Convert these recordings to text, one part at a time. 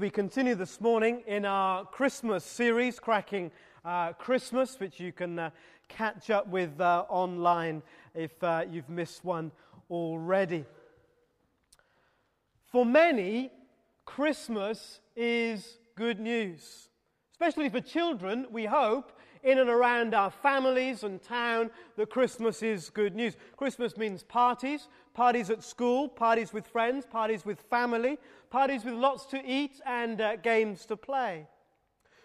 we continue this morning in our Christmas series, Cracking uh, Christmas, which you can uh, catch up with uh, online if uh, you've missed one already. For many, Christmas is good news, especially for children, we hope, in and around our families and town that Christmas is good news. Christmas means parties, parties at school, parties with friends, parties with family, parties with lots to eat and uh, games to play.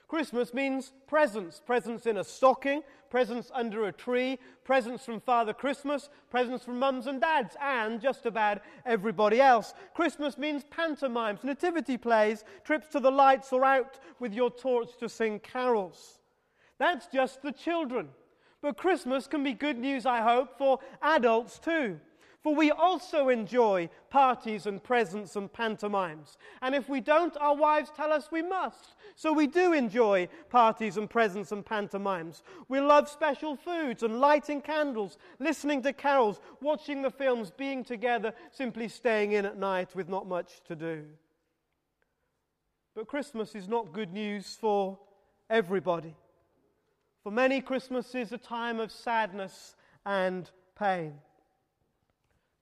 Christmas means presents presents in a stocking, presents under a tree, presents from Father Christmas, presents from mums and dads, and just about everybody else. Christmas means pantomimes, nativity plays, trips to the lights, or out with your torch to sing carols. That's just the children. But Christmas can be good news, I hope, for adults too. For we also enjoy parties and presents and pantomimes. And if we don't, our wives tell us we must. So we do enjoy parties and presents and pantomimes. We love special foods and lighting candles, listening to carols, watching the films, being together, simply staying in at night with not much to do. But Christmas is not good news for everybody. For many, Christmas is a time of sadness and pain.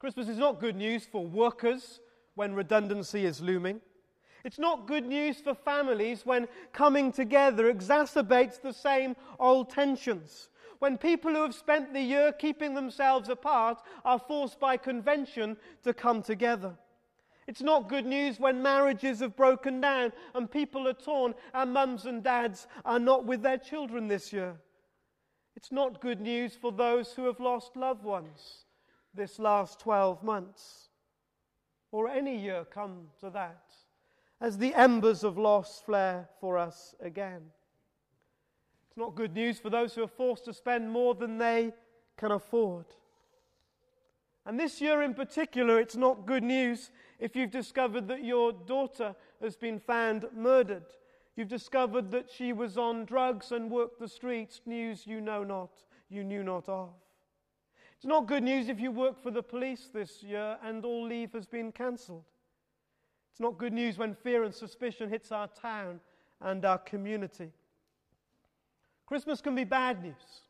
Christmas is not good news for workers when redundancy is looming. It's not good news for families when coming together exacerbates the same old tensions. When people who have spent the year keeping themselves apart are forced by convention to come together. It's not good news when marriages have broken down and people are torn and mums and dads are not with their children this year. It's not good news for those who have lost loved ones this last 12 months, or any year come to that, as the embers of loss flare for us again. It's not good news for those who are forced to spend more than they can afford. And this year in particular, it's not good news if you've discovered that your daughter has been found murdered. You've discovered that she was on drugs and worked the streets, news you know not, you knew not of. It's not good news if you work for the police this year and all leave has been cancelled. It's not good news when fear and suspicion hits our town and our community. Christmas can be bad news.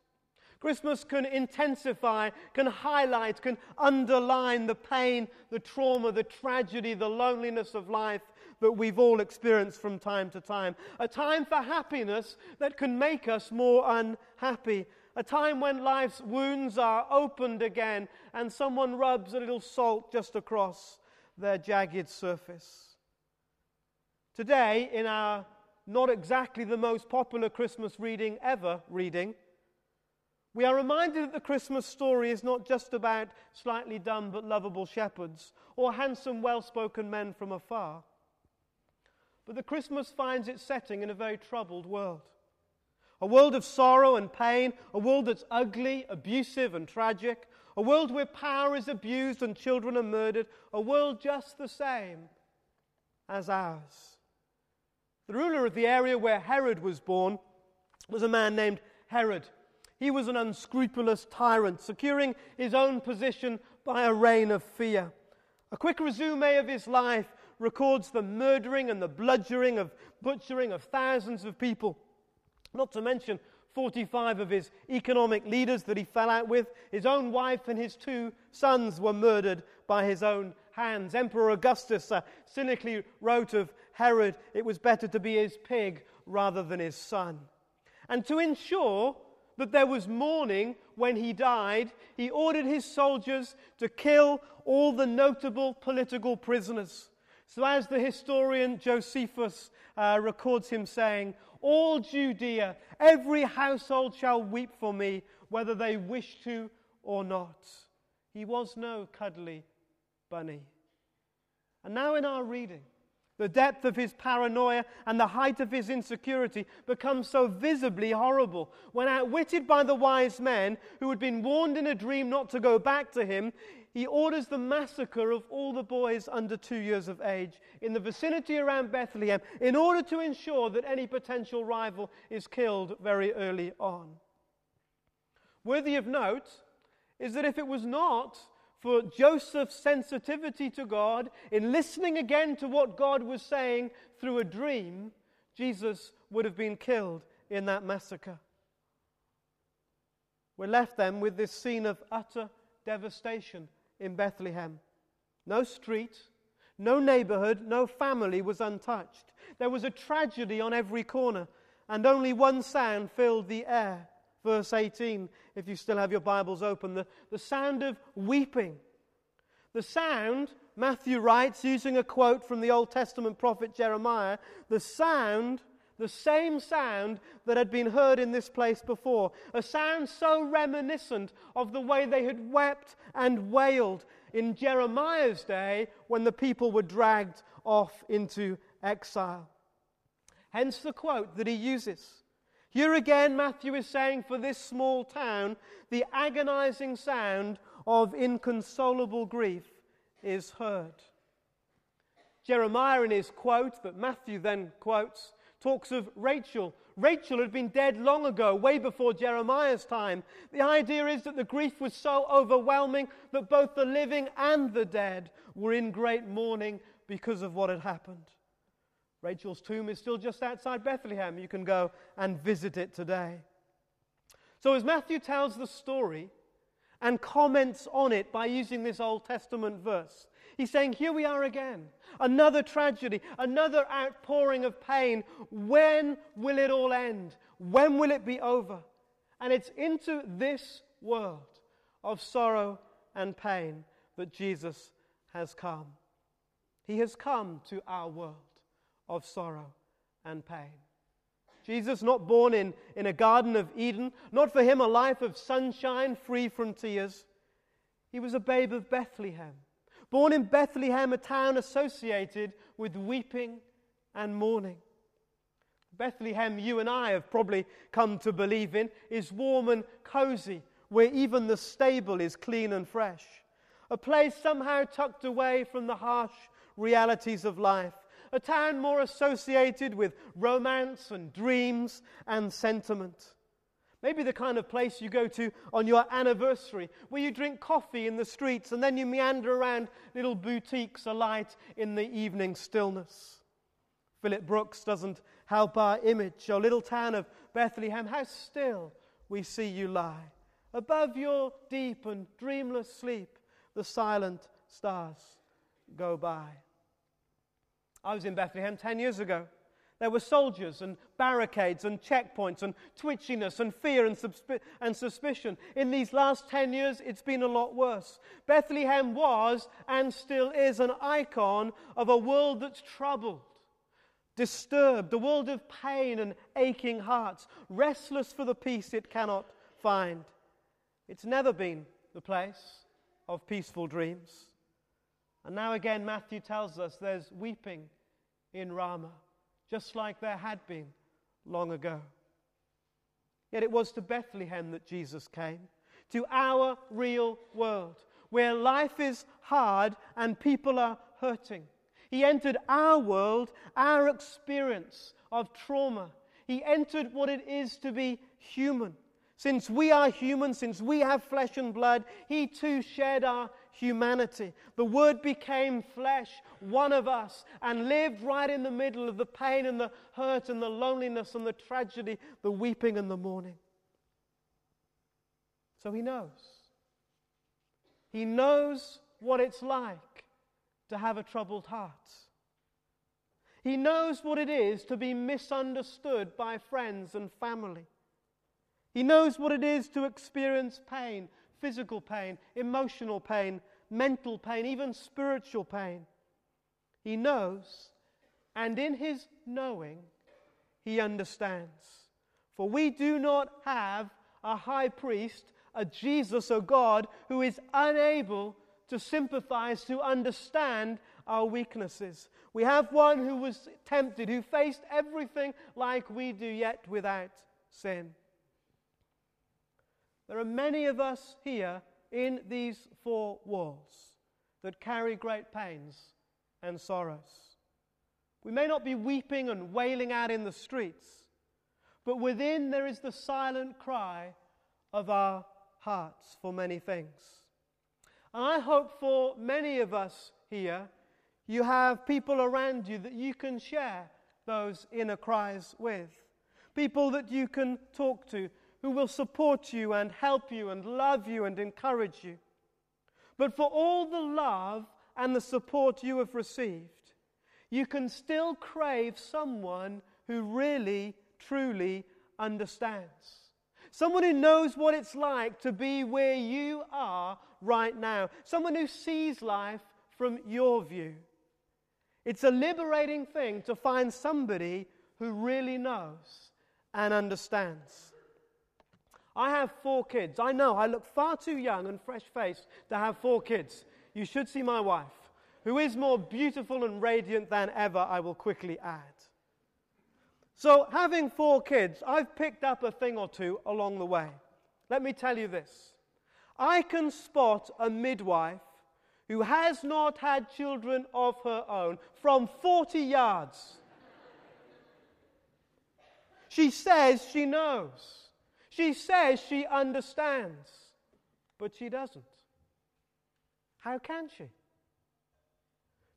Christmas can intensify, can highlight, can underline the pain, the trauma, the tragedy, the loneliness of life that we've all experienced from time to time. A time for happiness that can make us more unhappy. A time when life's wounds are opened again and someone rubs a little salt just across their jagged surface. Today, in our not exactly the most popular Christmas reading ever reading, we are reminded that the Christmas story is not just about slightly dumb but lovable shepherds or handsome, well spoken men from afar. But the Christmas finds its setting in a very troubled world. A world of sorrow and pain, a world that's ugly, abusive, and tragic, a world where power is abused and children are murdered, a world just the same as ours. The ruler of the area where Herod was born was a man named Herod. He was an unscrupulous tyrant, securing his own position by a reign of fear. A quick resume of his life records the murdering and the bludgeoning of butchering of thousands of people. Not to mention 45 of his economic leaders that he fell out with. His own wife and his two sons were murdered by his own hands. Emperor Augustus uh, cynically wrote of Herod, it was better to be his pig rather than his son. And to ensure that there was mourning when he died, he ordered his soldiers to kill all the notable political prisoners. So, as the historian Josephus uh, records him saying, All Judea, every household shall weep for me, whether they wish to or not. He was no cuddly bunny. And now, in our reading, the depth of his paranoia and the height of his insecurity becomes so visibly horrible. When outwitted by the wise men who had been warned in a dream not to go back to him, he orders the massacre of all the boys under two years of age in the vicinity around Bethlehem in order to ensure that any potential rival is killed very early on. Worthy of note is that if it was not for Joseph's sensitivity to God, in listening again to what God was saying through a dream, Jesus would have been killed in that massacre. We're left then with this scene of utter devastation in Bethlehem. No street, no neighborhood, no family was untouched. There was a tragedy on every corner, and only one sound filled the air. Verse 18, if you still have your Bibles open, the, the sound of weeping. The sound, Matthew writes, using a quote from the Old Testament prophet Jeremiah, the sound, the same sound that had been heard in this place before, a sound so reminiscent of the way they had wept and wailed in Jeremiah's day when the people were dragged off into exile. Hence the quote that he uses. Here again, Matthew is saying for this small town, the agonizing sound of inconsolable grief is heard. Jeremiah, in his quote that Matthew then quotes, talks of Rachel. Rachel had been dead long ago, way before Jeremiah's time. The idea is that the grief was so overwhelming that both the living and the dead were in great mourning because of what had happened. Rachel's tomb is still just outside Bethlehem. You can go and visit it today. So, as Matthew tells the story and comments on it by using this Old Testament verse, he's saying, Here we are again. Another tragedy, another outpouring of pain. When will it all end? When will it be over? And it's into this world of sorrow and pain that Jesus has come. He has come to our world of sorrow and pain. Jesus, not born in, in a Garden of Eden, not for him a life of sunshine free from tears. He was a babe of Bethlehem. Born in Bethlehem, a town associated with weeping and mourning. Bethlehem, you and I have probably come to believe in, is warm and cozy, where even the stable is clean and fresh. A place somehow tucked away from the harsh realities of life a town more associated with romance and dreams and sentiment. Maybe the kind of place you go to on your anniversary, where you drink coffee in the streets and then you meander around little boutiques alight in the evening stillness. Philip Brooks doesn't help our image. Your little town of Bethlehem, how still we see you lie. Above your deep and dreamless sleep, the silent stars go by. I was in Bethlehem 10 years ago. There were soldiers and barricades and checkpoints and twitchiness and fear and, suspi- and, suspicion. In these last 10 years, it's been a lot worse. Bethlehem was and still is an icon of a world that's troubled, disturbed, a world of pain and aching hearts, restless for the peace it cannot find. It's never been the place of peaceful dreams. And now again, Matthew tells us there's weeping in Ramah, just like there had been long ago. Yet it was to Bethlehem that Jesus came, to our real world, where life is hard and people are hurting. He entered our world, our experience of trauma. He entered what it is to be human. Since we are human, since we have flesh and blood, He too shared our humanity. The Word became flesh, one of us, and lived right in the middle of the pain and the hurt and the loneliness and the tragedy, the weeping and the mourning. So He knows. He knows what it's like to have a troubled heart. He knows what it is to be misunderstood by friends and family. He knows what it is to experience pain physical pain, emotional pain, mental pain, even spiritual pain. He knows, and in his knowing, he understands. For we do not have a high priest, a Jesus, a God, who is unable to sympathize, to understand our weaknesses. We have one who was tempted, who faced everything like we do, yet without sin. There are many of us here in these four walls that carry great pains and sorrows. We may not be weeping and wailing out in the streets, but within there is the silent cry of our hearts for many things. And I hope for many of us here, you have people around you that you can share those inner cries with. People that you can talk to who will support you and help you and love you and encourage you. But for all the love and the support you have received, you can still crave someone who really, truly understands. Someone who knows what it's like to be where you are right now. Someone who sees life from your view. It's a liberating thing to find somebody who really knows and understands. I have four kids. I know I look far too young and fresh faced to have four kids. You should see my wife, who is more beautiful and radiant than ever, I will quickly add. So, having four kids, I've picked up a thing or two along the way. Let me tell you this I can spot a midwife who has not had children of her own from 40 yards. She says she knows. She says she understands. But she doesn't. How can she?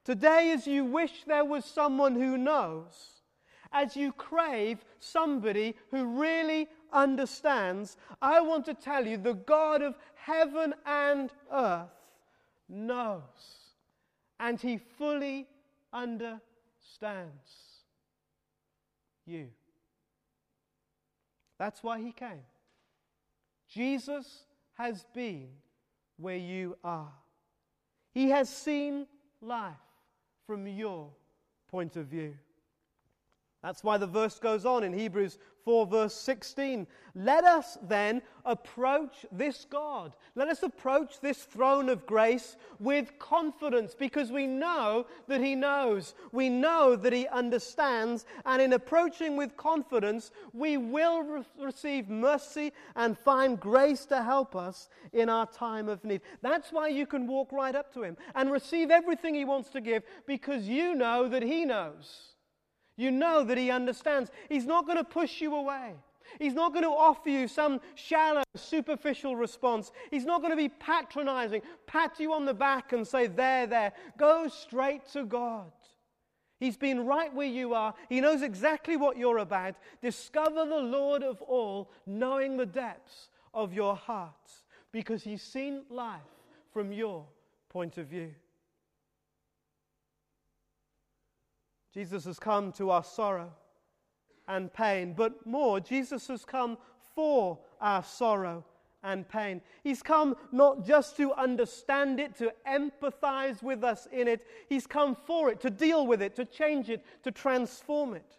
Today, as you wish there was someone who knows, as you crave somebody who really understands, I want to tell you the God of heaven and earth knows, and he fully understands you. That's why he came. Jesus has been where you are. He has seen life from your point of view. That's why the verse goes on in Hebrews 4, verse 16. Let us then approach this God. Let us approach this throne of grace with confidence because we know that He knows. We know that He understands. And in approaching with confidence, we will re- receive mercy and find grace to help us in our time of need. That's why you can walk right up to Him and receive everything He wants to give because you know that He knows. You know that He understands. He's not going to push you away. He's not going to offer you some shallow, superficial response. He's not going to be patronizing, pat you on the back and say, There, there. Go straight to God. He's been right where you are. He knows exactly what you're about. Discover the Lord of all, knowing the depths of your heart, because He's seen life from your point of view. Jesus has come to our sorrow and pain, but more, Jesus has come for our sorrow and pain. He's come not just to understand it, to empathize with us in it, He's come for it, to deal with it, to change it, to transform it.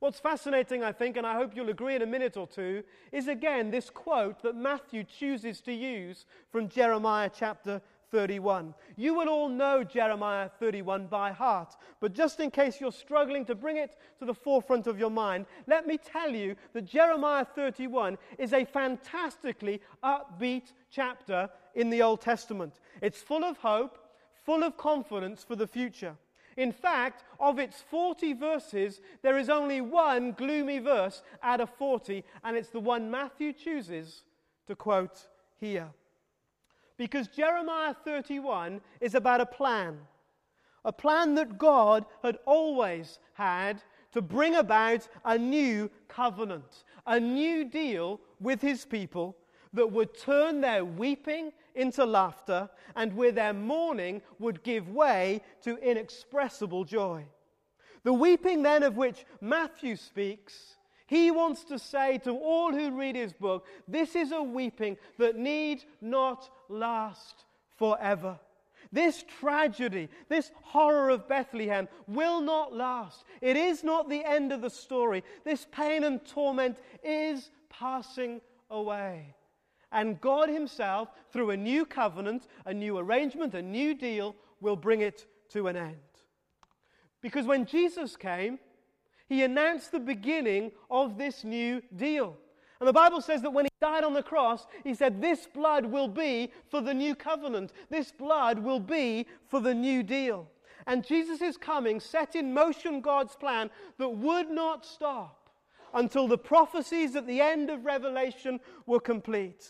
What's fascinating, I think, and I hope you'll agree in a minute or two, is again this quote that Matthew chooses to use from Jeremiah chapter 31. You will all know Jeremiah 31 by heart, but just in case you're struggling to bring it to the forefront of your mind, let me tell you that Jeremiah 31 is a fantastically upbeat chapter in the Old Testament. It's full of hope, full of confidence for the future. In fact, of its 40 verses, there is only one gloomy verse out of 40, and it's the one Matthew chooses to quote here. Because Jeremiah 31 is about a plan. A plan that God had always had to bring about a new covenant, a new deal with his people that would turn their weeping into laughter and where their mourning would give way to inexpressible joy. The weeping, then, of which Matthew speaks he wants to say to all who read his book, this is a weeping that need not last forever. This tragedy, this horror of Bethlehem will not last. It is not the end of the story. This pain and torment is passing away. And God Himself, through a new covenant, a new arrangement, a new deal, will bring it to an end. Because when Jesus came, he announced the beginning of this new deal. And the Bible says that when he died on the cross, he said, This blood will be for the new covenant. This blood will be for the new deal. And Jesus' coming set in motion God's plan that would not stop until the prophecies at the end of Revelation were complete.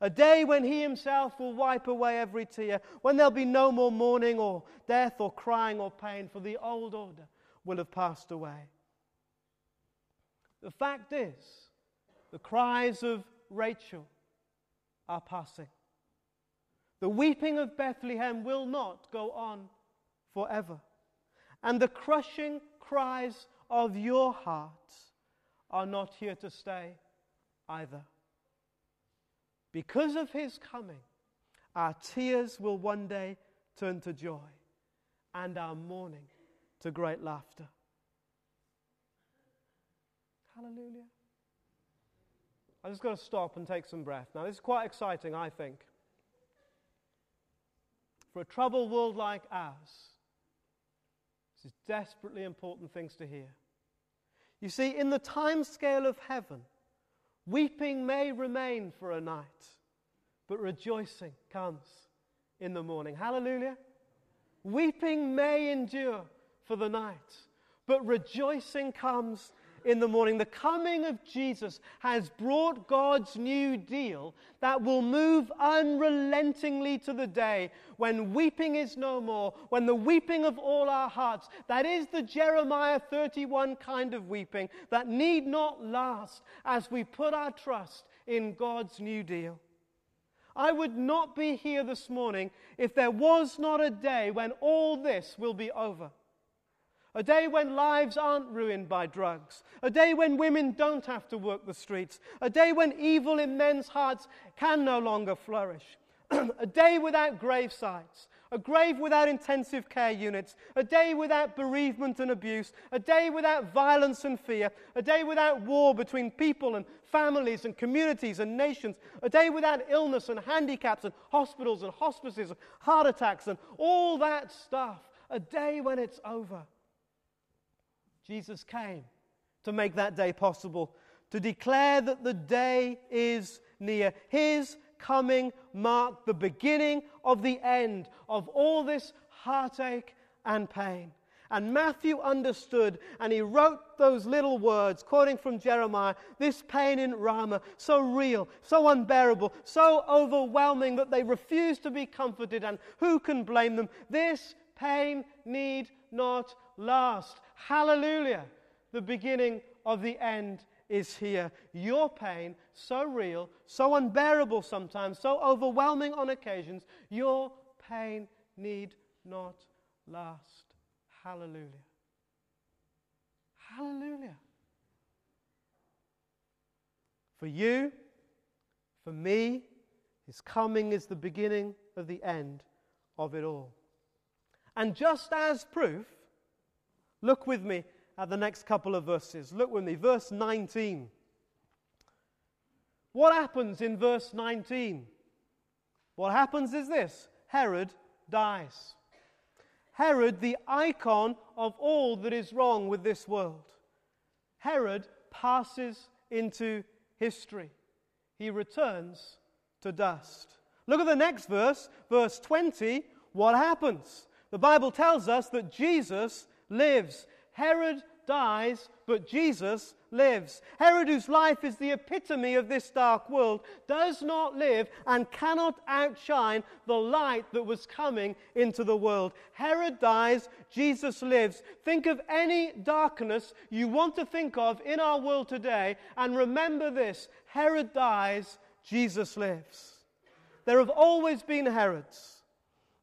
A day when he himself will wipe away every tear, when there'll be no more mourning or death or crying or pain, for the old order will have passed away. The fact is, the cries of Rachel are passing. The weeping of Bethlehem will not go on forever. And the crushing cries of your heart are not here to stay either. Because of his coming, our tears will one day turn to joy and our mourning to great laughter. Hallelujah. I'm just got to stop and take some breath. Now, this is quite exciting, I think. For a troubled world like ours, this is desperately important things to hear. You see, in the time scale of heaven, weeping may remain for a night, but rejoicing comes in the morning. Hallelujah. Weeping may endure for the night, but rejoicing comes in the morning. The coming of Jesus has brought God's new deal that will move unrelentingly to the day when weeping is no more, when the weeping of all our hearts, that is the Jeremiah 31 kind of weeping that need not last as we put our trust in God's new deal. I would not be here this morning if there was not a day when all this will be over. A day when lives aren't ruined by drugs. A day when women don't have to work the streets. A day when evil in men's hearts can no longer flourish. a day without grave sites. A grave without intensive care units. A day without bereavement and abuse. A day without violence and fear. A day without war between people and families and communities and nations. A day without illness and handicaps and hospitals and hospices and heart attacks and all that stuff. A day when it's over. Jesus came to make that day possible, to declare that the day is near. His coming marked the beginning of the end of all this heartache and pain. And Matthew understood, and he wrote those little words, quoting from Jeremiah this pain in Ramah, so real, so unbearable, so overwhelming that they refuse to be comforted. And who can blame them? This pain need not last. Hallelujah. The beginning of the end is here. Your pain, so real, so unbearable sometimes, so overwhelming on occasions, your pain need not last. Hallelujah. Hallelujah. For you, for me, his coming is the beginning of the end of it all. And just as proof, Look with me at the next couple of verses. Look with me, verse 19. What happens in verse 19? What happens is this Herod dies. Herod, the icon of all that is wrong with this world. Herod passes into history. He returns to dust. Look at the next verse, verse 20. What happens? The Bible tells us that Jesus lives. Herod dies, but Jesus lives. Herod, whose life is the epitome of this dark world, does not live and cannot outshine the light that was coming into the world. Herod dies, Jesus lives. Think of any darkness you want to think of in our world today, and remember this Herod dies, Jesus lives. There have always been Herods.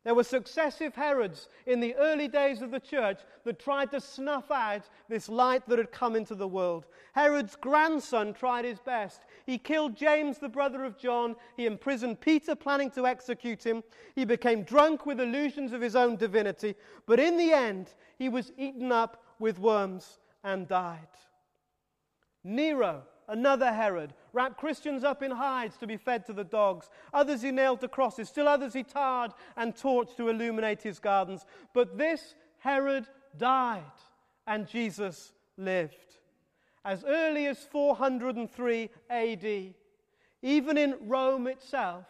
There were successive Herods in the early days of the church that tried to snuff out this light that had come into the world. Herod's grandson tried his best. He killed James, the brother of John. He imprisoned Peter, planning to execute him. He became drunk with illusions of his own divinity. But in the end, he was eaten up with worms and died. Nero another Herod, wrapped Christians up in hides to be fed to the dogs. Others he nailed to crosses, still others he tarred and torched to illuminate his gardens. But this Herod died, and Jesus lived. As early as 403 AD, even in Rome itself,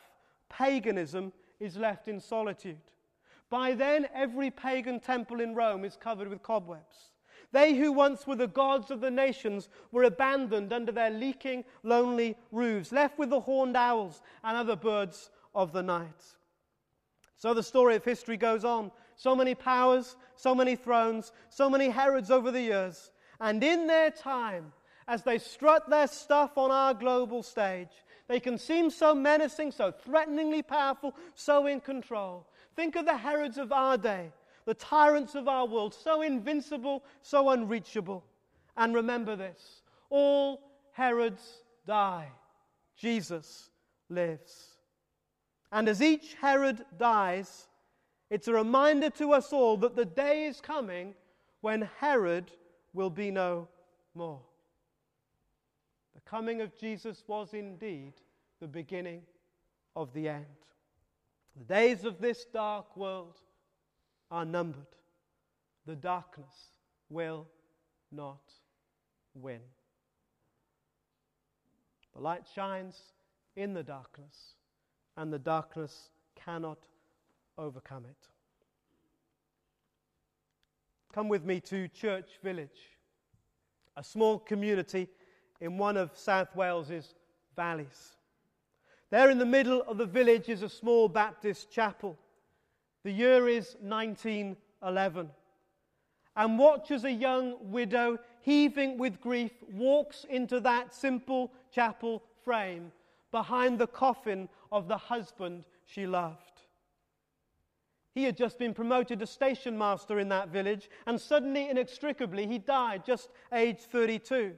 paganism is left in solitude. By then, every pagan temple in Rome is covered with cobwebs. They who once were the gods of the nations were abandoned under their leaking, lonely roofs, left with the horned owls and other birds of the night. So the story of history goes on. So many powers, so many thrones, so many Herods over the years. And in their time, as they strut their stuff on our global stage, they can seem so menacing, so threateningly powerful, so in control. Think of the Herods of our day the tyrants of our world, so invincible, so unreachable. And remember this all Herods die, Jesus lives. And as each Herod dies, it's a reminder to us all that the day is coming when Herod will be no more. The coming of Jesus was indeed the beginning of the end. The days of this dark world are numbered. The darkness will not win. The light shines in the darkness, and the darkness cannot overcome it. Come with me to Church Village, a small community in one of South Wales's valleys. There in the middle of the village is a small Baptist chapel. The year is 1911. And watch as a young widow, heaving with grief, walks into that simple chapel frame behind the coffin of the husband she loved. He had just been promoted to station master in that village, and suddenly, inextricably, he died, just aged 32.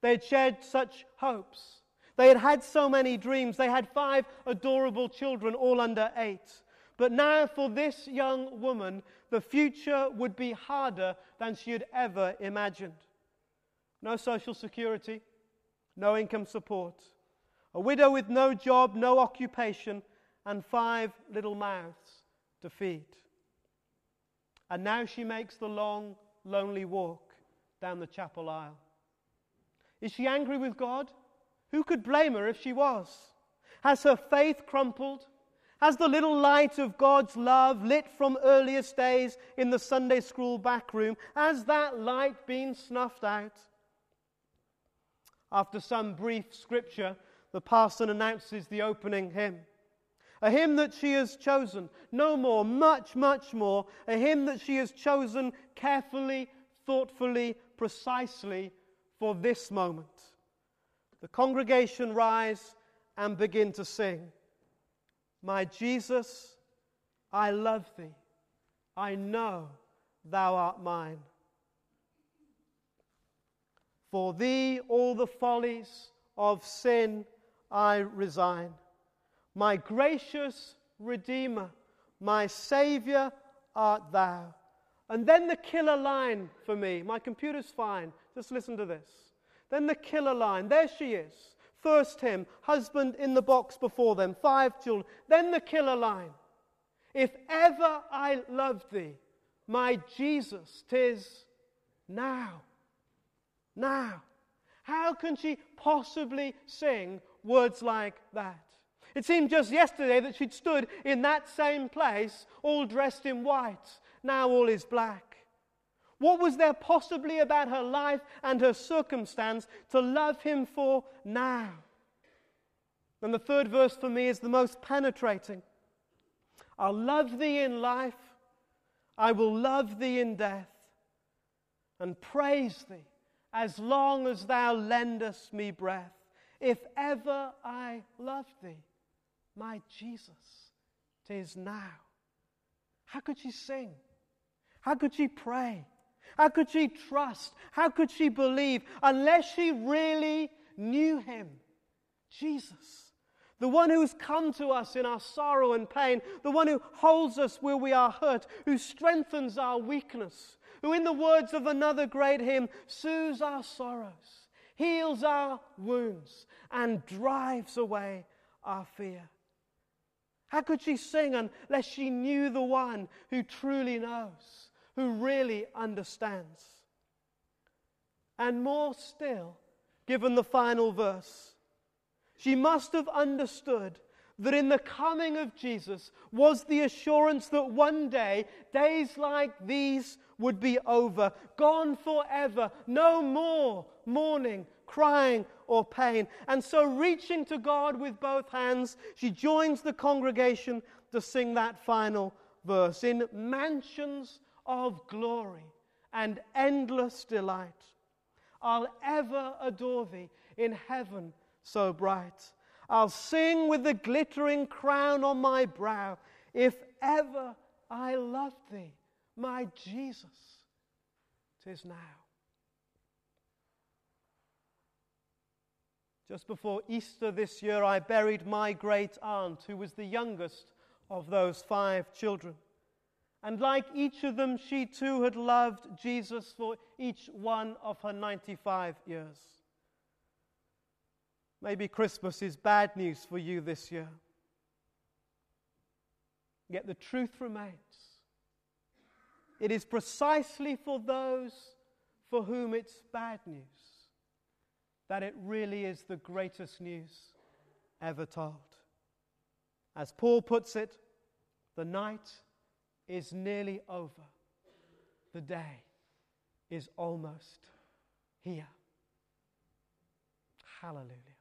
They had shared such hopes. They had had so many dreams. They had five adorable children, all under eight. But now, for this young woman, the future would be harder than she had ever imagined. No social security, no income support, a widow with no job, no occupation, and five little mouths to feed. And now she makes the long, lonely walk down the chapel aisle. Is she angry with God? Who could blame her if she was? Has her faith crumpled? Has the little light of God's love lit from earliest days in the Sunday school back room, has that light been snuffed out? After some brief scripture, the parson announces the opening hymn. A hymn that she has chosen, no more, much, much more, a hymn that she has chosen carefully, thoughtfully, precisely for this moment. The congregation rise and begin to sing. My Jesus, I love thee. I know thou art mine. For thee all the follies of sin I resign. My gracious Redeemer, my Saviour art thou. And then the killer line for me. My computer's fine. Just listen to this. Then the killer line. There she is. First him, husband in the box before them, five children. Then the killer line. If ever I loved thee, my Jesus, tis now. Now. How can she possibly sing words like that? It seemed just yesterday that she'd stood in that same place, all dressed in white. Now all is black. What was there possibly about her life and her circumstance to love him for now? And the third verse for me is the most penetrating. I'll love thee in life, I will love thee in death, and praise thee as long as thou lendest me breath. If ever I love thee, my Jesus, tis now. How could she sing? How could she pray? How could she trust? How could she believe unless she really knew him? Jesus, the one who has come to us in our sorrow and pain, the one who holds us where we are hurt, who strengthens our weakness, who, in the words of another great hymn, soothes our sorrows, heals our wounds, and drives away our fear. How could she sing unless she knew the one who truly knows? Who really understands. And more still, given the final verse, she must have understood that in the coming of Jesus was the assurance that one day days like these would be over, gone forever, no more mourning, crying, or pain. And so, reaching to God with both hands, she joins the congregation to sing that final verse in mansions of glory and endless delight. I'll ever adore thee in heaven so bright. I'll sing with the glittering crown on my brow if ever I loved thee, my Jesus. Tis now. Just before Easter this year, I buried my great aunt, who was the youngest of those five children. And like each of them, she too had loved Jesus for each one of her 95 years. Maybe Christmas is bad news for you this year. Yet the truth remains. It is precisely for those for whom it's bad news that it really is the greatest news ever told. As Paul puts it, the night is nearly over, the day is almost here. Hallelujah.